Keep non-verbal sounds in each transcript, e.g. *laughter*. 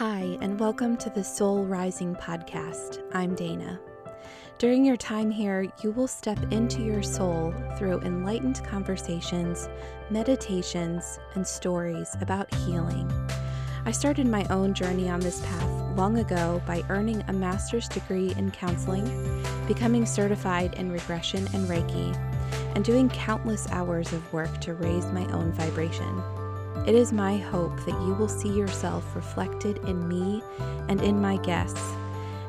Hi, and welcome to the Soul Rising podcast. I'm Dana. During your time here, you will step into your soul through enlightened conversations, meditations, and stories about healing. I started my own journey on this path long ago by earning a master's degree in counseling, becoming certified in regression and Reiki, and doing countless hours of work to raise my own vibration. It is my hope that you will see yourself reflected in me and in my guests,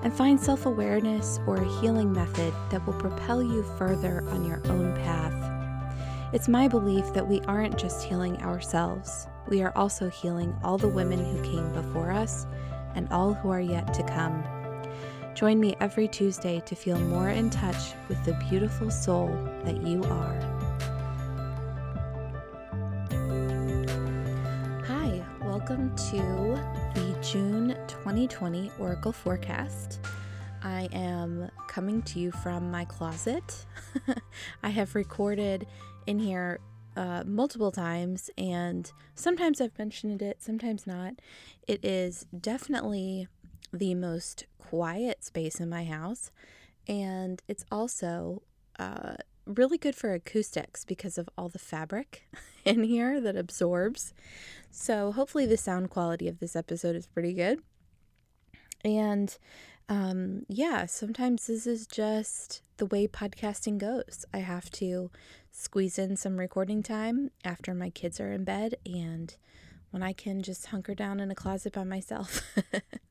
and find self awareness or a healing method that will propel you further on your own path. It's my belief that we aren't just healing ourselves, we are also healing all the women who came before us and all who are yet to come. Join me every Tuesday to feel more in touch with the beautiful soul that you are. Welcome to the June 2020 Oracle Forecast. I am coming to you from my closet. *laughs* I have recorded in here uh, multiple times, and sometimes I've mentioned it, sometimes not. It is definitely the most quiet space in my house, and it's also uh, really good for acoustics because of all the fabric *laughs* in here that absorbs. So, hopefully, the sound quality of this episode is pretty good. And um, yeah, sometimes this is just the way podcasting goes. I have to squeeze in some recording time after my kids are in bed and when I can just hunker down in a closet by myself. *laughs*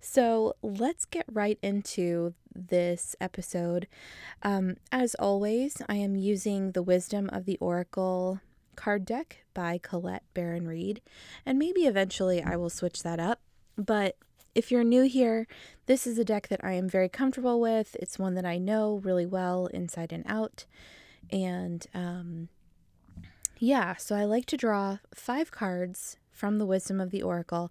so let's get right into this episode. Um, as always, I am using the Wisdom of the Oracle card deck by Colette Baron Reid, and maybe eventually I will switch that up. But if you're new here, this is a deck that I am very comfortable with. It's one that I know really well inside and out. And um, yeah, so I like to draw five cards from the Wisdom of the Oracle.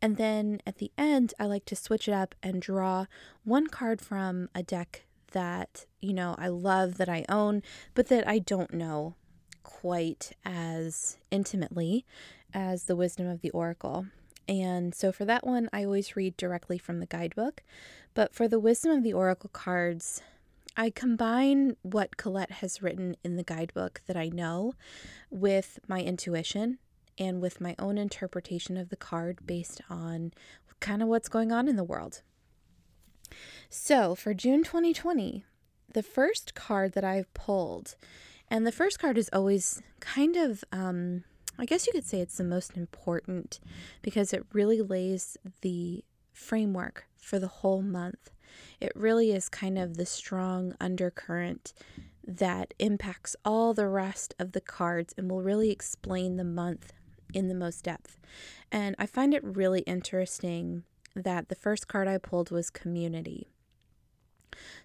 And then at the end, I like to switch it up and draw one card from a deck that, you know, I love, that I own, but that I don't know quite as intimately as the Wisdom of the Oracle. And so for that one, I always read directly from the guidebook. But for the Wisdom of the Oracle cards, I combine what Colette has written in the guidebook that I know with my intuition and with my own interpretation of the card based on kind of what's going on in the world. So for June 2020, the first card that I've pulled, and the first card is always kind of um, I guess you could say it's the most important because it really lays the framework for the whole month. It really is kind of the strong undercurrent that impacts all the rest of the cards and will really explain the month in the most depth. And I find it really interesting that the first card I pulled was community.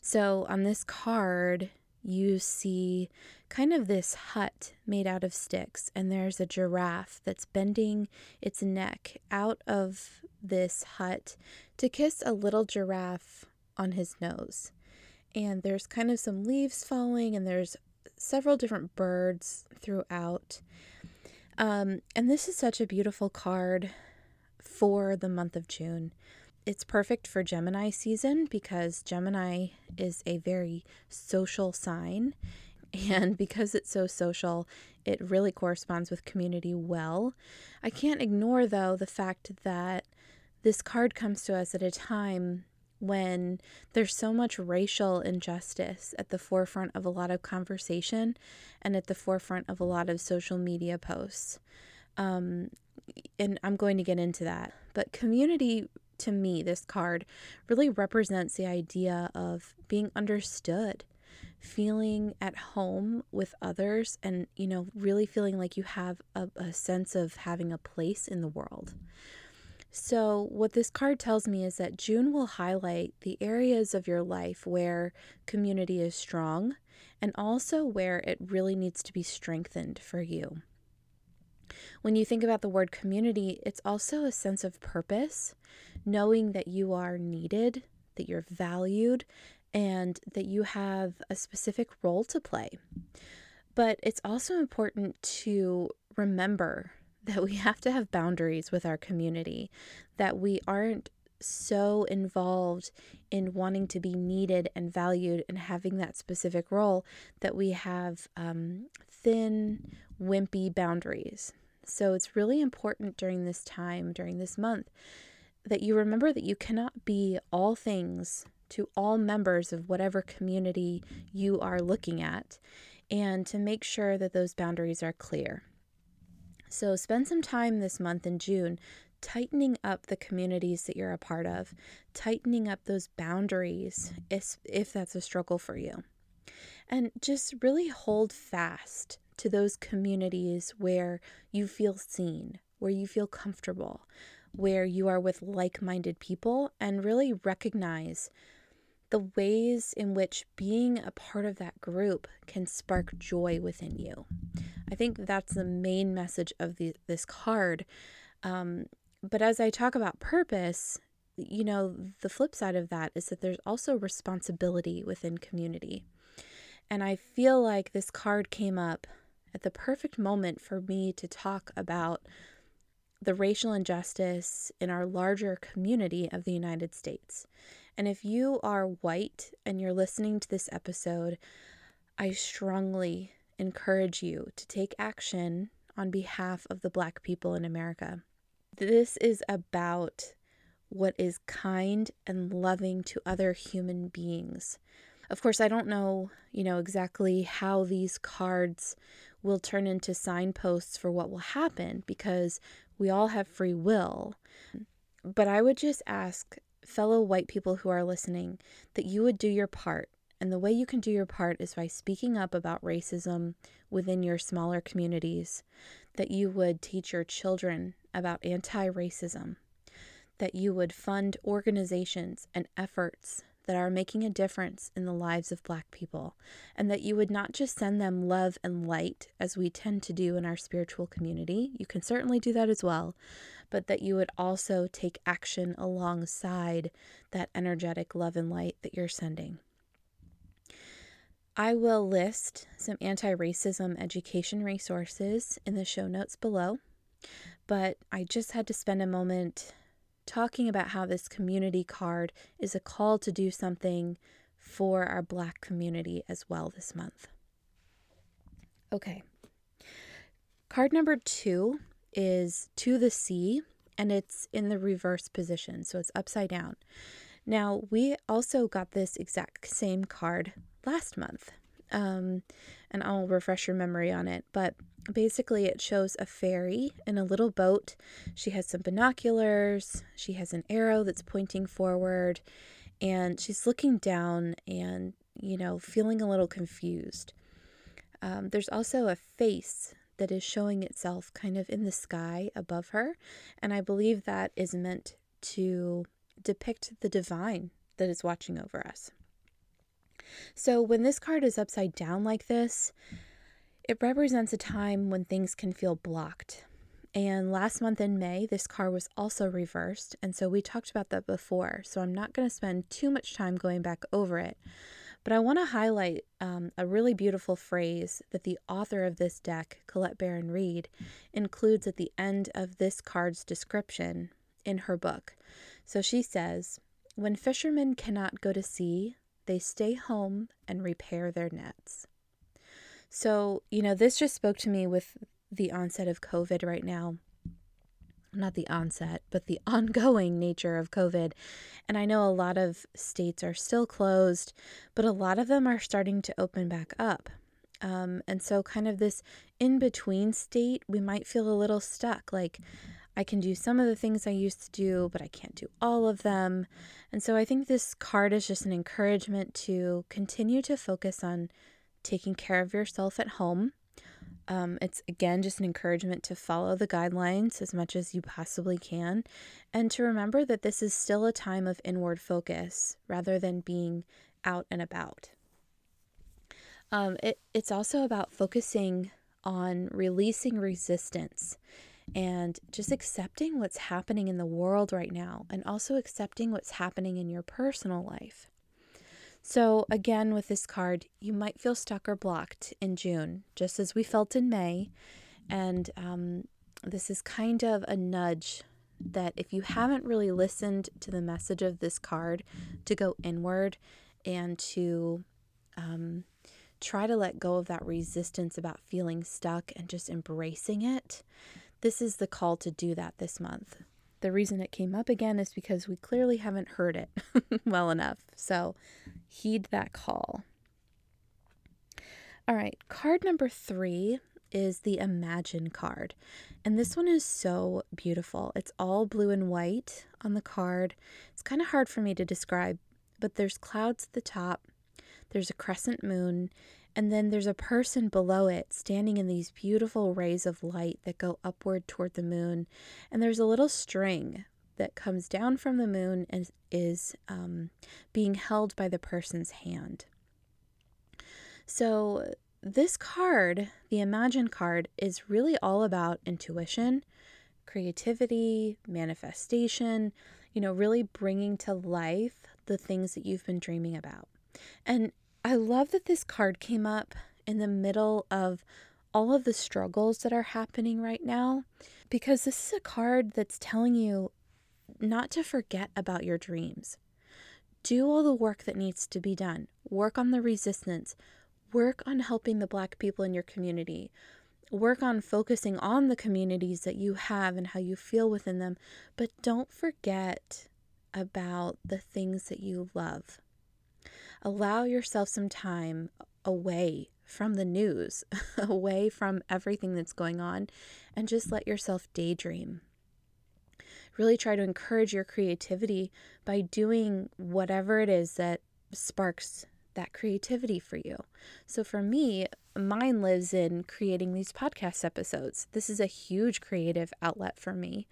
So on this card, you see kind of this hut made out of sticks, and there's a giraffe that's bending its neck out of this hut to kiss a little giraffe on his nose. And there's kind of some leaves falling, and there's several different birds throughout. Um, and this is such a beautiful card for the month of June it's perfect for Gemini season because Gemini is a very social sign. *laughs* And because it's so social, it really corresponds with community well. I can't ignore, though, the fact that this card comes to us at a time when there's so much racial injustice at the forefront of a lot of conversation and at the forefront of a lot of social media posts. Um, and I'm going to get into that. But community to me, this card really represents the idea of being understood, feeling at home with others, and, you know, really feeling like you have a, a sense of having a place in the world. So, what this card tells me is that June will highlight the areas of your life where community is strong and also where it really needs to be strengthened for you. When you think about the word community, it's also a sense of purpose, knowing that you are needed, that you're valued, and that you have a specific role to play. But it's also important to remember that we have to have boundaries with our community, that we aren't so involved in wanting to be needed and valued and having that specific role that we have um, thin, wimpy boundaries. So it's really important during this time, during this month, that you remember that you cannot be all things to all members of whatever community you are looking at, and to make sure that those boundaries are clear. So spend some time this month in June tightening up the communities that you're a part of, tightening up those boundaries if, if that's a struggle for you. And just really hold fast to those communities where you feel seen, where you feel comfortable, where you are with like minded people, and really recognize the ways in which being a part of that group can spark joy within you. I think that's the main message of the, this card. Um, but as I talk about purpose, you know, the flip side of that is that there's also responsibility within community. And I feel like this card came up at the perfect moment for me to talk about the racial injustice in our larger community of the United States. And if you are white and you're listening to this episode, I strongly encourage you to take action on behalf of the Black people in America. This is about what is kind and loving to other human beings. Of course, I don't know, you know, exactly how these cards will turn into signposts for what will happen because we all have free will. But I would just ask fellow white people who are listening that you would do your part. And the way you can do your part is by speaking up about racism within your smaller communities, that you would teach your children about anti racism, that you would fund organizations and efforts that are making a difference in the lives of Black people, and that you would not just send them love and light as we tend to do in our spiritual community. You can certainly do that as well, but that you would also take action alongside that energetic love and light that you're sending. I will list some anti racism education resources in the show notes below, but I just had to spend a moment talking about how this community card is a call to do something for our Black community as well this month. Okay. Card number two is To the Sea, and it's in the reverse position, so it's upside down. Now, we also got this exact same card last month, um, and I'll refresh your memory on it, but basically it shows a fairy in a little boat. She has some binoculars, she has an arrow that's pointing forward, and she's looking down and, you know, feeling a little confused. Um, there's also a face that is showing itself kind of in the sky above her, and I believe that is meant to depict the divine that is watching over us. So when this card is upside down like this, it represents a time when things can feel blocked. And last month in May, this card was also reversed. And so we talked about that before. So I'm not going to spend too much time going back over it. But I want to highlight um, a really beautiful phrase that the author of this deck, Colette Baron Reid, includes at the end of this card's description in her book. So she says, When fishermen cannot go to sea, they stay home and repair their nets. So, you know, this just spoke to me with the onset of COVID right now. Not the onset, but the *laughs* ongoing nature of COVID. And I know a lot of states are still closed, but a lot of them are starting to open back up. Um, and so, kind of this in between state, we might feel a little stuck. Like, I can do some of the things I used to do, but I can't do all of them. And so I think this card is just an encouragement to continue to focus on taking care of yourself at home. Um, it's again just an encouragement to follow the guidelines as much as you possibly can and to remember that this is still a time of inward focus rather than being out and about. Um, it, it's also about focusing on releasing resistance and just accepting what's happening in the world right now and also accepting what's happening in your personal life. So, again, with this card, you might feel stuck or blocked in June, just as we felt in May. And um, this is kind of a nudge that if you haven't really listened to the message of this card, to go inward and to um, try to let go of that resistance about feeling stuck and just embracing it. This is the call to do that this month. The reason it came up again is because we clearly haven't heard it *laughs* well enough. So heed that call. All right, card number three is the Imagine card. And this one is so beautiful. It's all blue and white on the card. It's kind of hard for me to describe, but there's clouds at the top, there's a crescent moon, and then there's a person below it standing in these beautiful rays of light that go upward toward the moon. And there's a little string that comes down from the moon and is um, being held by the person's hand. So this card, the Imagine card, is really all about intuition, creativity, manifestation, you know, really bringing to life the things that you've been dreaming about. And I love that this card came up in the middle of all of the struggles that are happening right now because this is a card that's telling you not to forget about your dreams. Do all the work that needs to be done. Work on the resistance, Work on helping the Black people in your community. Work on focusing on the communities that you have and how you feel within them. But don't forget about the things that you love. Allow yourself some time away from the news, *laughs* away from everything that's going on, and just let yourself daydream. Really try to encourage your creativity by doing whatever it is that sparks that creativity for you. So for me, mine lives in creating these podcast episodes. This is a huge creative outlet for me.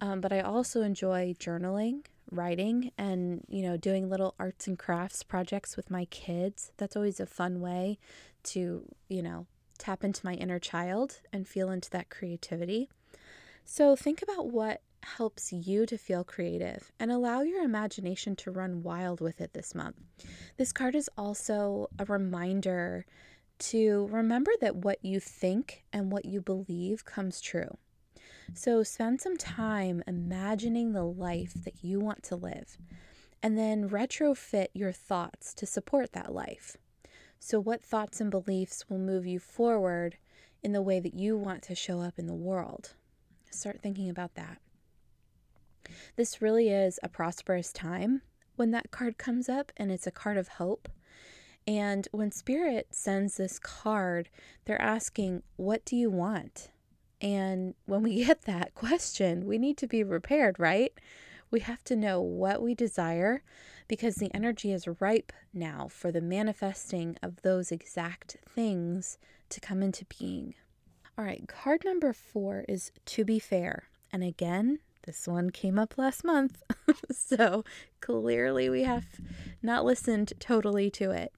Um, but I also enjoy journaling, writing, and you know, doing little arts and crafts projects with my kids. That's always a fun way to, you know, tap into my inner child and feel into that creativity. So think about what helps you to feel creative and allow your imagination to run wild with it this month. This card is also a reminder to remember that what you think and what you believe comes true. So spend some time imagining the life that you want to live and then retrofit your thoughts to support that life. So, what thoughts and beliefs will move you forward in the way that you want to show up in the world? Start thinking about that. This really is a prosperous time when that card comes up, and it's a card of hope. And when Spirit sends this card, they're asking, What do you want? And when we *laughs* get that question, we need to be prepared, right? We have to know what we desire because the energy is ripe now for the manifesting of those exact things to come into being. All right, card number four is To Be Fair. And again, this one came up last month, *laughs* so clearly we have not listened totally to it.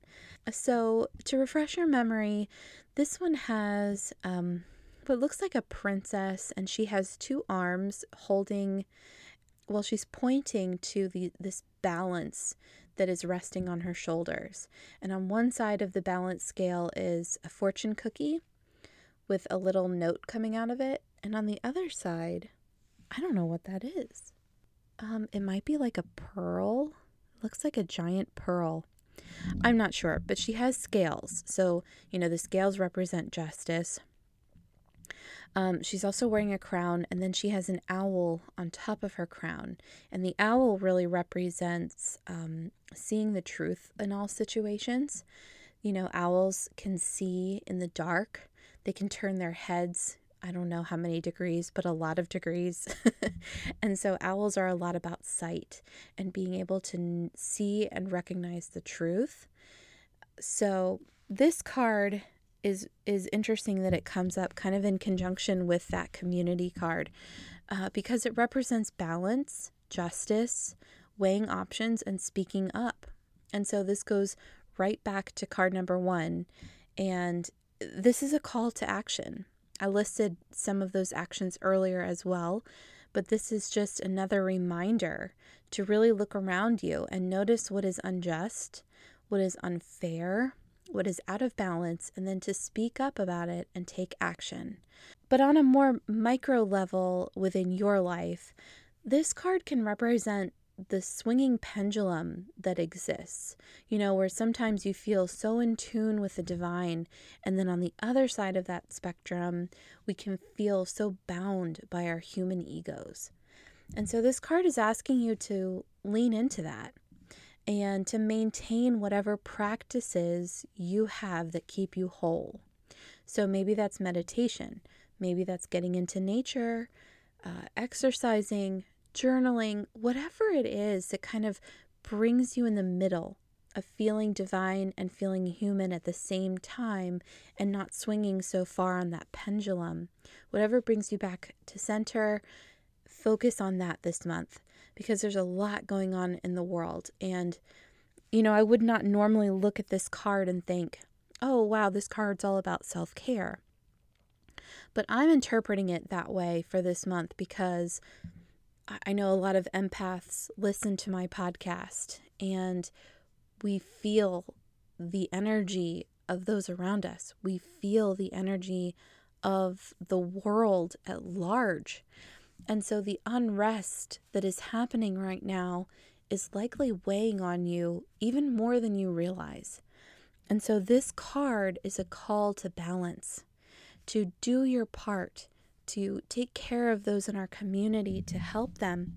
So, to refresh your memory, this one has um, what looks like a princess, and she has two arms holding, well, she's pointing to the this balance that is resting on her shoulders. And on one side of the balance scale is a fortune cookie with a little note coming out of it, and on the other side, I don't know what that is. Um, it might be like a pearl. It looks like a giant pearl. I'm not sure, but she has scales. So, you know, the scales represent justice. Um, she's also wearing a crown, and then she has an owl on top of her crown. And the owl really represents um, seeing the truth in all situations. You know, owls can see in the dark, they can turn their heads I don't know how many degrees, but a lot of degrees. *laughs* and so owls are a lot about sight and being able to see and recognize the truth. So this card is is interesting that it comes up kind of in conjunction with that community card uh, because it represents balance, justice, weighing options, and speaking up. And so this goes right back to card number one. And this is a call to action. I listed some of those actions earlier as well, but this is just another reminder to really look around you and notice what is unjust, what is unfair, what is out of balance, and then to speak up about it and take action. But on a more micro level within your life, this card can represent the swinging pendulum that exists, you know, where sometimes you feel so in tune with the divine, and then on the other side of that spectrum, we can feel so bound by our human egos. And so this card is asking you to lean into that and to maintain whatever practices you have that keep you whole. So maybe that's meditation, maybe that's getting into nature, uh, exercising, journaling, whatever it is that kind of brings you in the middle of feeling divine and feeling human at the same time and not swinging so far on that pendulum. Whatever brings you back to center, focus on that this month because there's a lot going on in the world. And, you know, I would not normally look at this card and think, oh, wow, this card's all about self care. But I'm interpreting it that way for this month because I know a lot of empaths listen to my podcast and we feel the energy of those around us. We feel the energy of the world at large. And so the unrest that is happening right now is likely weighing on you even more than you realize. And so this card is a call to balance, to do your part to take care of those in our community, to help them,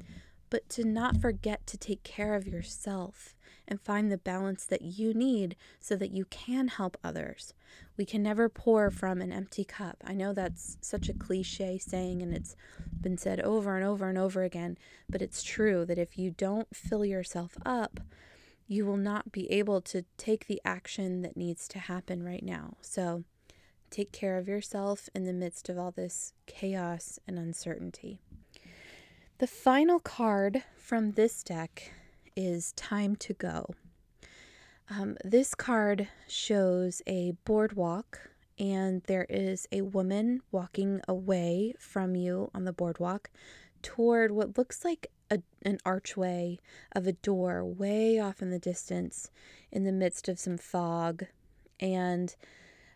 but to not forget to take care of yourself and find the balance that you need so that you can help others. We can never pour from an empty cup. I know that's such a cliche saying and it's been said over and over and over again, but it's true that if you don't fill yourself up, you will not be able to take the action that needs to happen right now. So, Take care of yourself in the midst of all this chaos and uncertainty. The final card from this deck is Time to Go. Um, this card shows a boardwalk, and there is a woman walking away from you on the boardwalk toward what looks like a, an archway of a door way off in the distance in the midst of some fog. And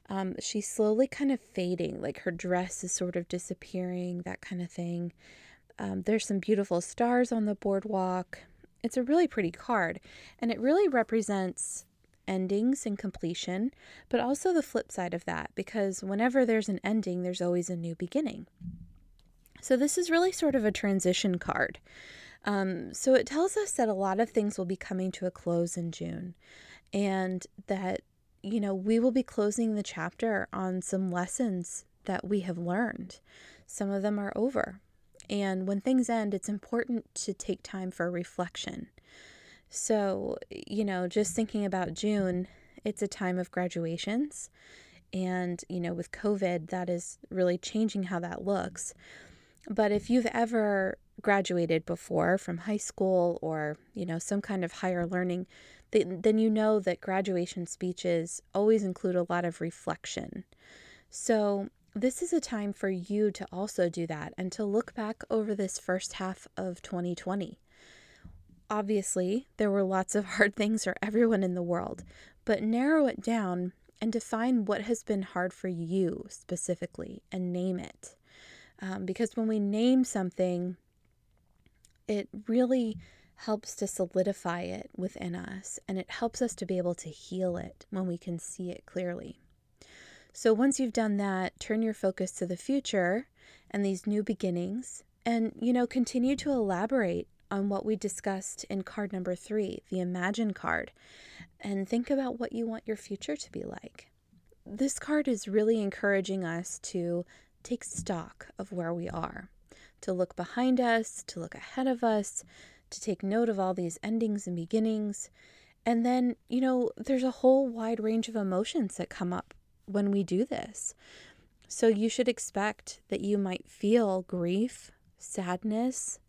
um, she's slowly kind of fading, like her dress is sort of disappearing, that kind of thing. Um, there's some beautiful stars on the boardwalk. It's a really pretty card, and it really represents endings and completion, but also the flip side of that, because whenever there's an ending, there's always a new beginning. So, this is really sort of a transition card. Um, so, it tells us that a lot of things will be coming to a close in June, and that you know, we will be closing the chapter on some lessons that we have learned. Some of them are over. And when things end, it's important to take time for reflection. So, you know, just thinking about June, it's a time of graduations. And, you know, with COVID, that is really changing how that looks. But if you've ever graduated before from high school or, you know, some kind of higher learning, then you know that graduation speeches always include a lot of reflection. So, this is a time for you to also do that and to look back over this first half of 2020. Obviously, there were lots of *laughs* hard things for everyone in the world, but narrow it down and define what has been hard for you specifically and name it. Um, because when we name something, it really helps to solidify it within us and it helps us to be able to heal it when we can see it clearly. So, once you've done that, turn your focus to the future and these new beginnings, and you know, continue to elaborate on what we discussed in card number three, the Imagine card, and think about what you want your future to be like. This card is really encouraging us to take stock of where we are, to look behind us, to look ahead of us, to take note of all these endings and beginnings. And then, you know, there's a whole wide range of emotions that come up when we do this. So you should expect that you might feel grief, sadness,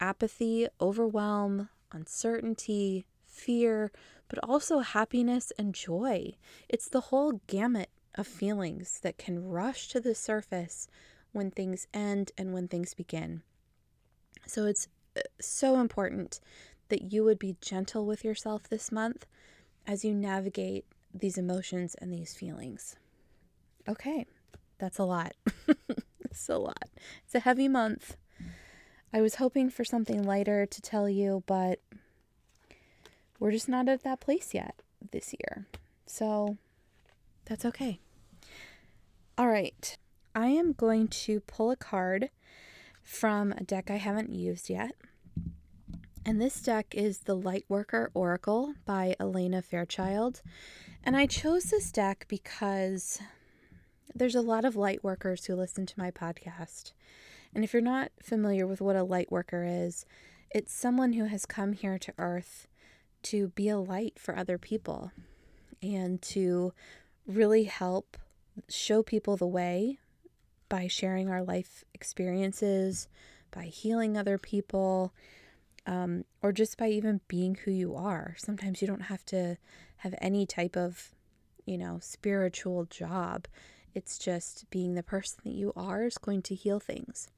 apathy, overwhelm, uncertainty, fear, but also happiness and joy. It's the whole gamut of feelings that can rush to the surface when things end and when things begin. So it's uh, so important that you would be gentle with yourself this month as you navigate these emotions and these feelings. Okay, that's a lot. *laughs* it's a lot. It's a heavy month. I was hoping for something lighter to tell you, but we're just not at that place yet this year. So that's okay. All right. I am going to pull a card from a deck I haven't used yet. And this deck is the Lightworker Oracle by Alana Fairchild. And I chose this deck because there's a lot of light workers who listen to my podcast. And if you're not familiar with what a light worker is, it's someone who has come here to earth to be a light for other people and to really help show people the way by sharing our life experiences, by healing other people, um, or just by even being who you are. Sometimes you don't have to have any type of, you know, spiritual job. It's just being the person that you are is going to heal things.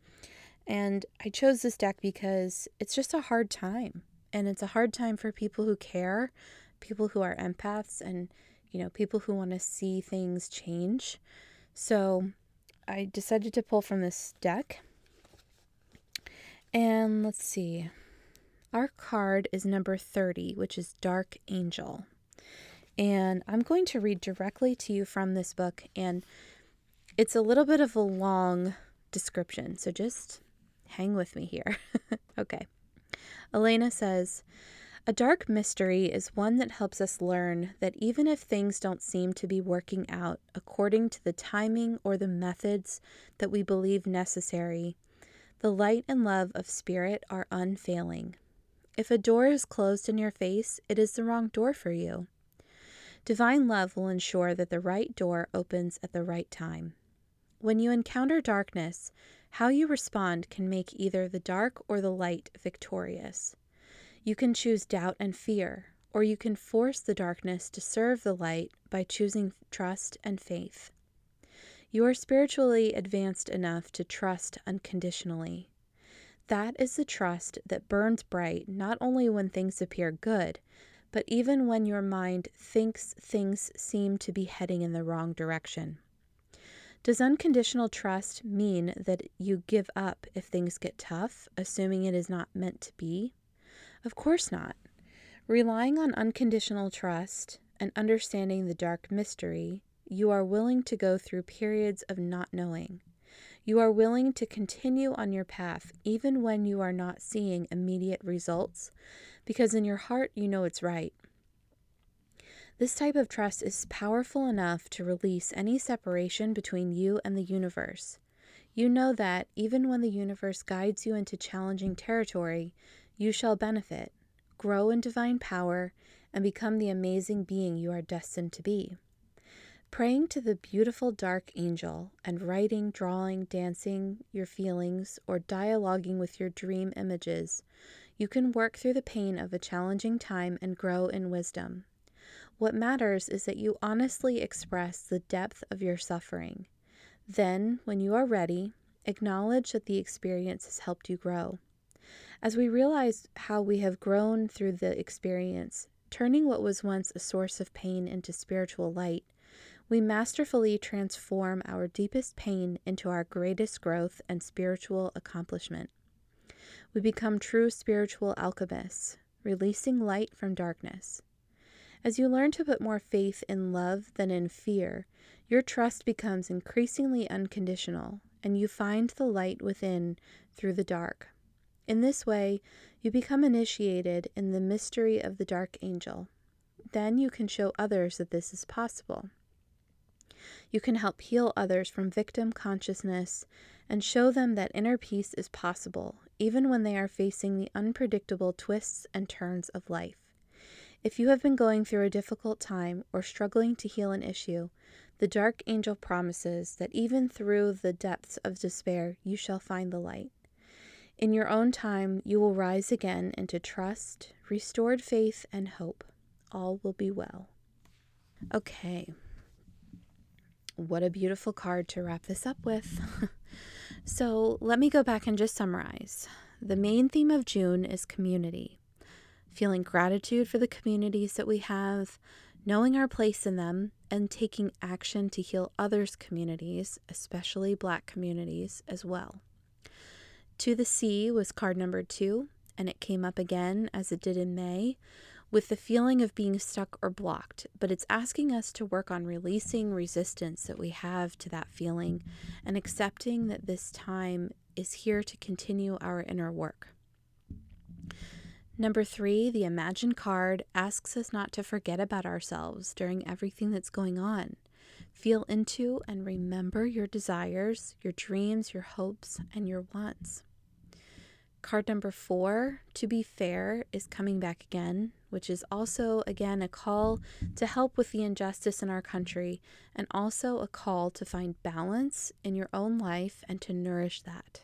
And I chose this deck because it's just a hard time. And it's a hard time for people who care, people who are empaths, and, you know, people who want to see things change. So I decided to pull from this deck. And let's see. Our card is number 30, which is Dark Angel. And I'm going to read directly to you from this book. And it's a little bit of a long description. So just hang with me here. *laughs* okay. Alana says, a dark mystery is one that helps us learn that even if things don't seem to be working out according to the timing or the methods that we believe necessary, the light and love of spirit are unfailing. If a door is closed in your face, it is the wrong door for you. Divine love will ensure that the right door opens at the right time. When you encounter darkness, how you respond can make either the dark or the light victorious. You can choose doubt and fear, or you can force the darkness to serve the light by choosing trust and faith. You are spiritually advanced enough to trust unconditionally. That is the trust that burns bright not only when things appear good, but even when your mind thinks things seem to be heading in the wrong direction. Does unconditional trust mean that you give up if things get tough, assuming it is not meant to be? Of course not. Relying on unconditional trust and understanding the dark mystery, you are willing to go through periods of not knowing. You are willing to continue on your path even when you are not seeing immediate results, because in your heart you know it's right. This type of trust is powerful enough to release any separation between you and the universe. You know that even when the universe guides you into challenging territory, you shall benefit, grow in divine power, and become the amazing being you are destined to be. Praying to the beautiful dark angel and writing, drawing, dancing your feelings, or dialoguing with your dream images, you can work through the pain of a challenging time and grow in wisdom. What matters is that you honestly express the depth of your suffering. Then, when you are ready, acknowledge that the experience has helped you grow. As we realize how we have grown through the experience, turning what was once a source of pain into spiritual light, we masterfully transform our deepest pain into our greatest growth and spiritual accomplishment. We become true spiritual alchemists, releasing light from darkness. As you learn to put more faith in love than in fear, your trust becomes increasingly unconditional, and you find the light within through the dark. In this way, you become initiated in the mystery of the dark angel. Then you can show others that this is possible. You can help heal others from victim consciousness and show them that inner peace is possible, even when they are facing the unpredictable twists and turns of life. If you have been going through a difficult time or struggling to heal an issue, the dark angel promises that even through the depths of despair, you shall find the light. In your own time, you will rise again into trust, restored faith, and hope. All will be well. Okay. What a beautiful card to wrap this up with. *laughs* so, let me go back and just summarize. The main theme of June is community feeling gratitude for the communities that we have, knowing our place in them, and taking action to heal others' communities, especially Black communities, as well. To the Sea was card number two, and it came up again as it did in May with the feeling of being stuck or blocked, but it's asking us to work on releasing resistance that we have to that feeling and accepting that this time is here to continue our inner work. Number three, the Imagine card asks us not to forget about ourselves during everything that's going on. Feel into and remember your desires, your dreams, your hopes, and your wants. Card number four, to be fair, is coming back again, which is also, again, a call to help with the injustice in our country and also a call to find balance in your own life and to nourish that.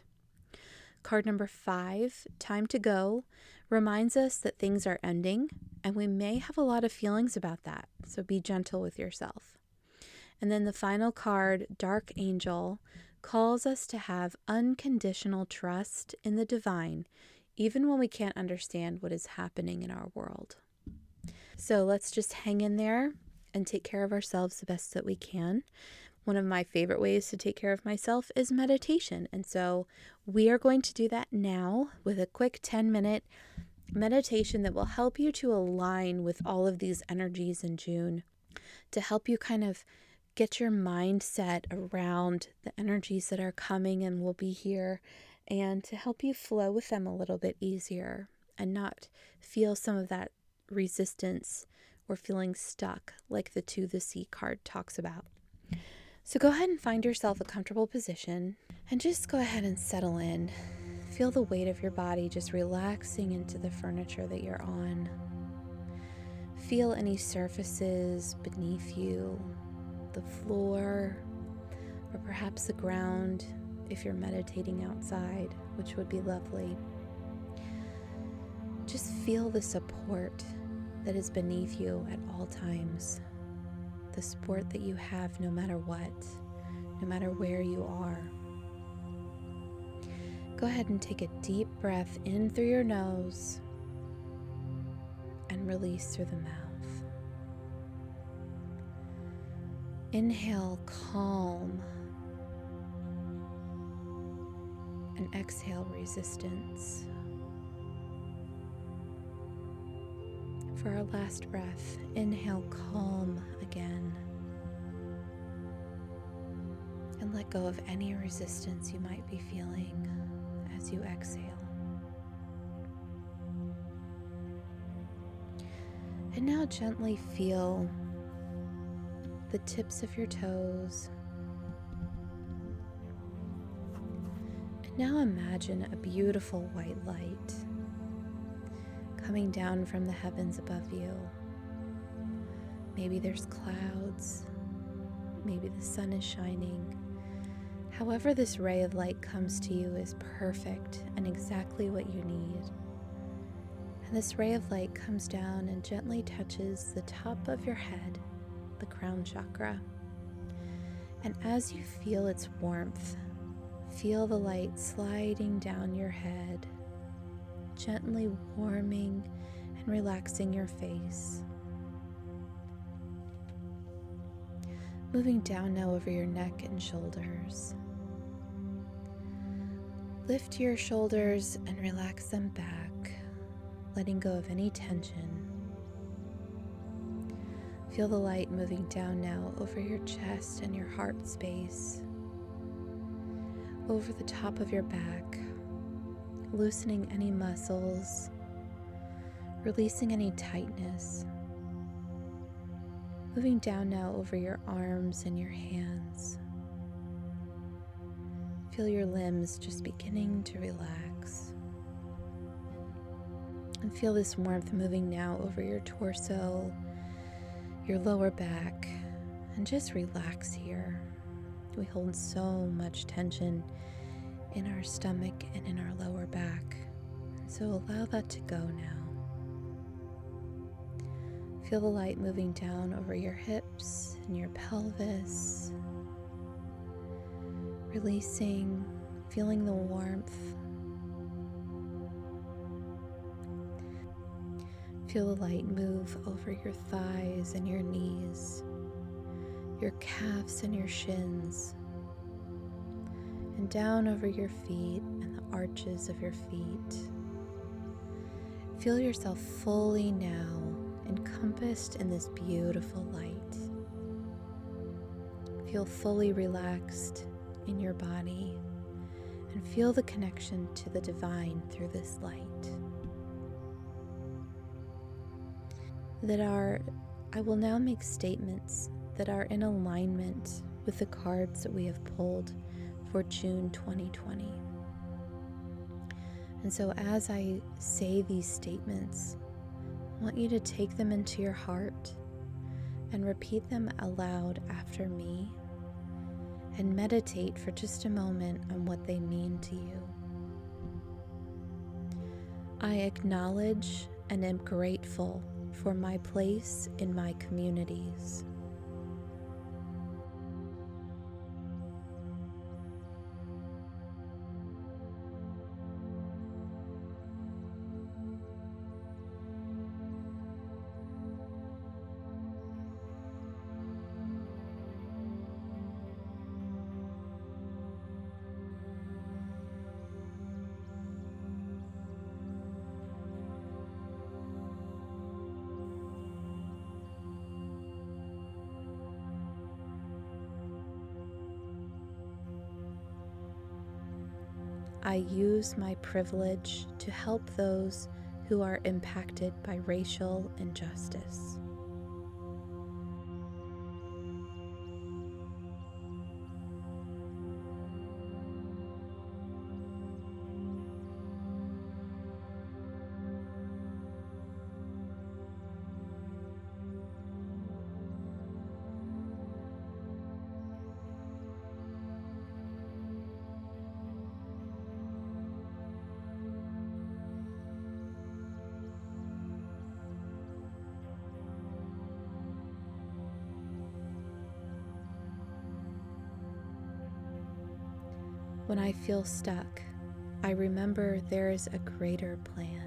Card number five, time to go, reminds us that things are ending and we may have a lot of feelings about that, so be gentle with yourself. And then the final card, Dark Angel, calls us to have unconditional trust in the divine, even when we can't understand what is happening in our world. So let's just hang in there and take care of ourselves the best that we can. One of my favorite ways to take care of myself is meditation. And so we are going to do that now with a quick 10 minute meditation that will help you to align with all of these energies in June, to help you kind of get your mindset around the energies that are coming and will be here, and to help you flow with them a little bit easier and not feel some of that resistance or feeling stuck like the To the Sea card talks about. So go ahead and find yourself a comfortable position and just go ahead and settle in. Feel the weight of your body just relaxing into the furniture that you're on. Feel any surfaces beneath you the floor, or perhaps the ground if you're meditating outside, which would be lovely. Just feel the support that is beneath you at all times, the support that you have no matter what, no matter where you are. Go ahead and take a deep breath in through your nose and release through the mouth. Inhale, calm. And exhale, resistance. For our last breath, inhale, calm again. And let go of any resistance you might be feeling as you exhale. And now gently feel the tips of your toes. Now imagine a beautiful white light coming down from the heavens above you. Maybe there's clouds, maybe the sun is shining. However, this ray of light comes to you is perfect and exactly what you need. And this ray of light comes down and gently touches the top of your head the crown chakra. And as you feel its warmth, feel the light sliding down your head, gently warming and relaxing your face. Moving down now over your neck and shoulders. Lift your shoulders and relax them back, letting go of any tension. Feel the light moving down now over your chest and your heart space, over the top of your back, loosening any muscles, releasing any tightness. Moving down now over your arms and your hands. Feel your limbs just beginning to relax. And feel this warmth moving now over your torso your lower back and just relax here. We hold so much tension in our stomach and in our lower back. So allow that to go now. Feel the light moving down over your hips and your pelvis, releasing, feeling the warmth Feel the light move over your thighs and your knees, your calves and your shins, and down over your feet and the arches of your feet. Feel yourself fully now encompassed in this beautiful light. Feel fully relaxed in your body and feel the connection to the divine through this light. That are, I will now make statements that are in alignment with the cards that we have pulled for June 2020. And so, as I say these statements, I want you to take them into your heart and repeat them aloud after me and meditate for just a moment on what they mean to you. I acknowledge and am grateful for my place in my communities. Use my privilege to help those who are impacted by racial injustice. When I feel stuck, I remember there is a greater plan.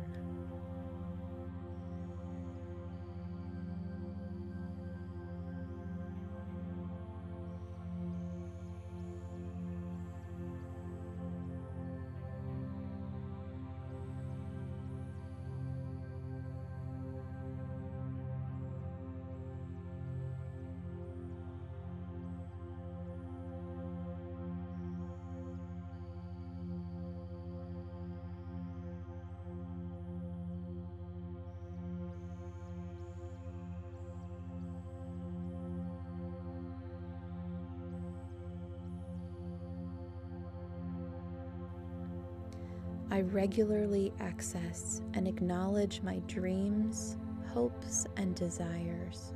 I regularly access and acknowledge my dreams, hopes, and desires.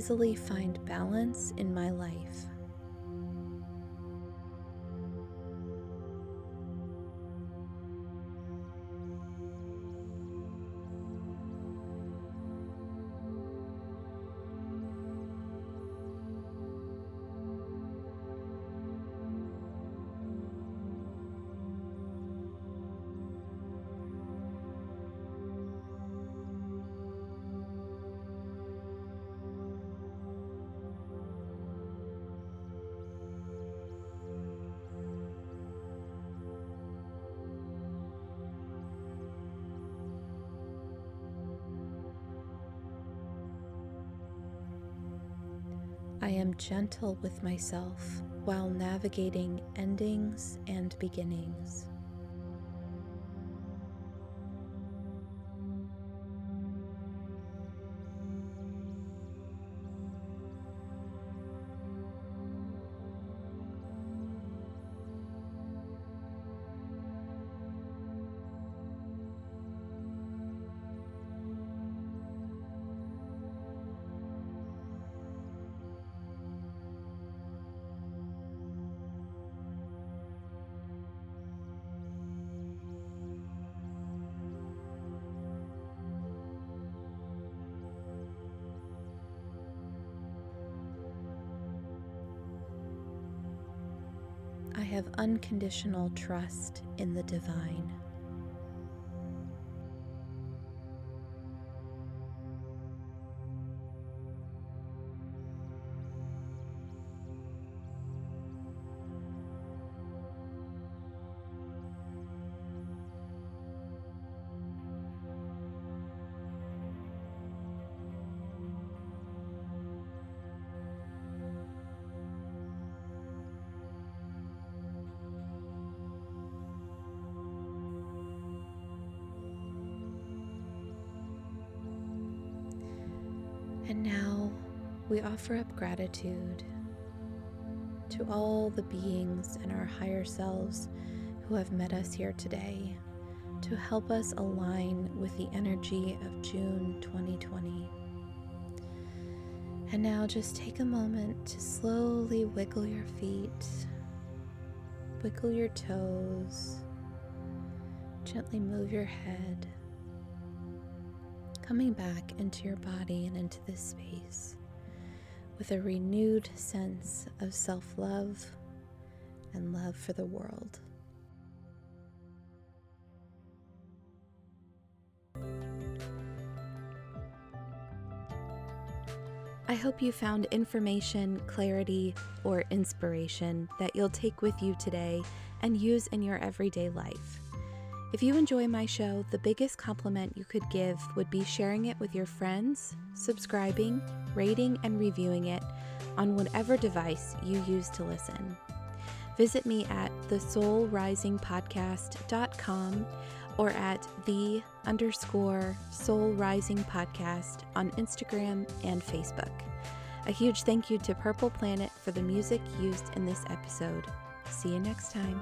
Easily find balance in my life. I am gentle with myself while navigating endings and beginnings. Have unconditional trust in the divine. We offer up gratitude to all the beings and our higher selves who have met us here today to help us align with the energy of June 2020. And now just take a moment to slowly wiggle your feet, wiggle your toes, gently move your head coming back into your body and into this space with a renewed sense of self love and love for the world. I hope you found information, clarity, or inspiration that you'll take with you today and use in your everyday life. If you enjoy my show, the biggest compliment you could give would be sharing it with your friends, subscribing, rating, and reviewing it on whatever device you use to listen. Visit me at thesoulrisingpodcast.com or at the underscore soul rising podcast on Instagram and Facebook. A huge thank you to Purple Planet for the music used in this episode. See you next time.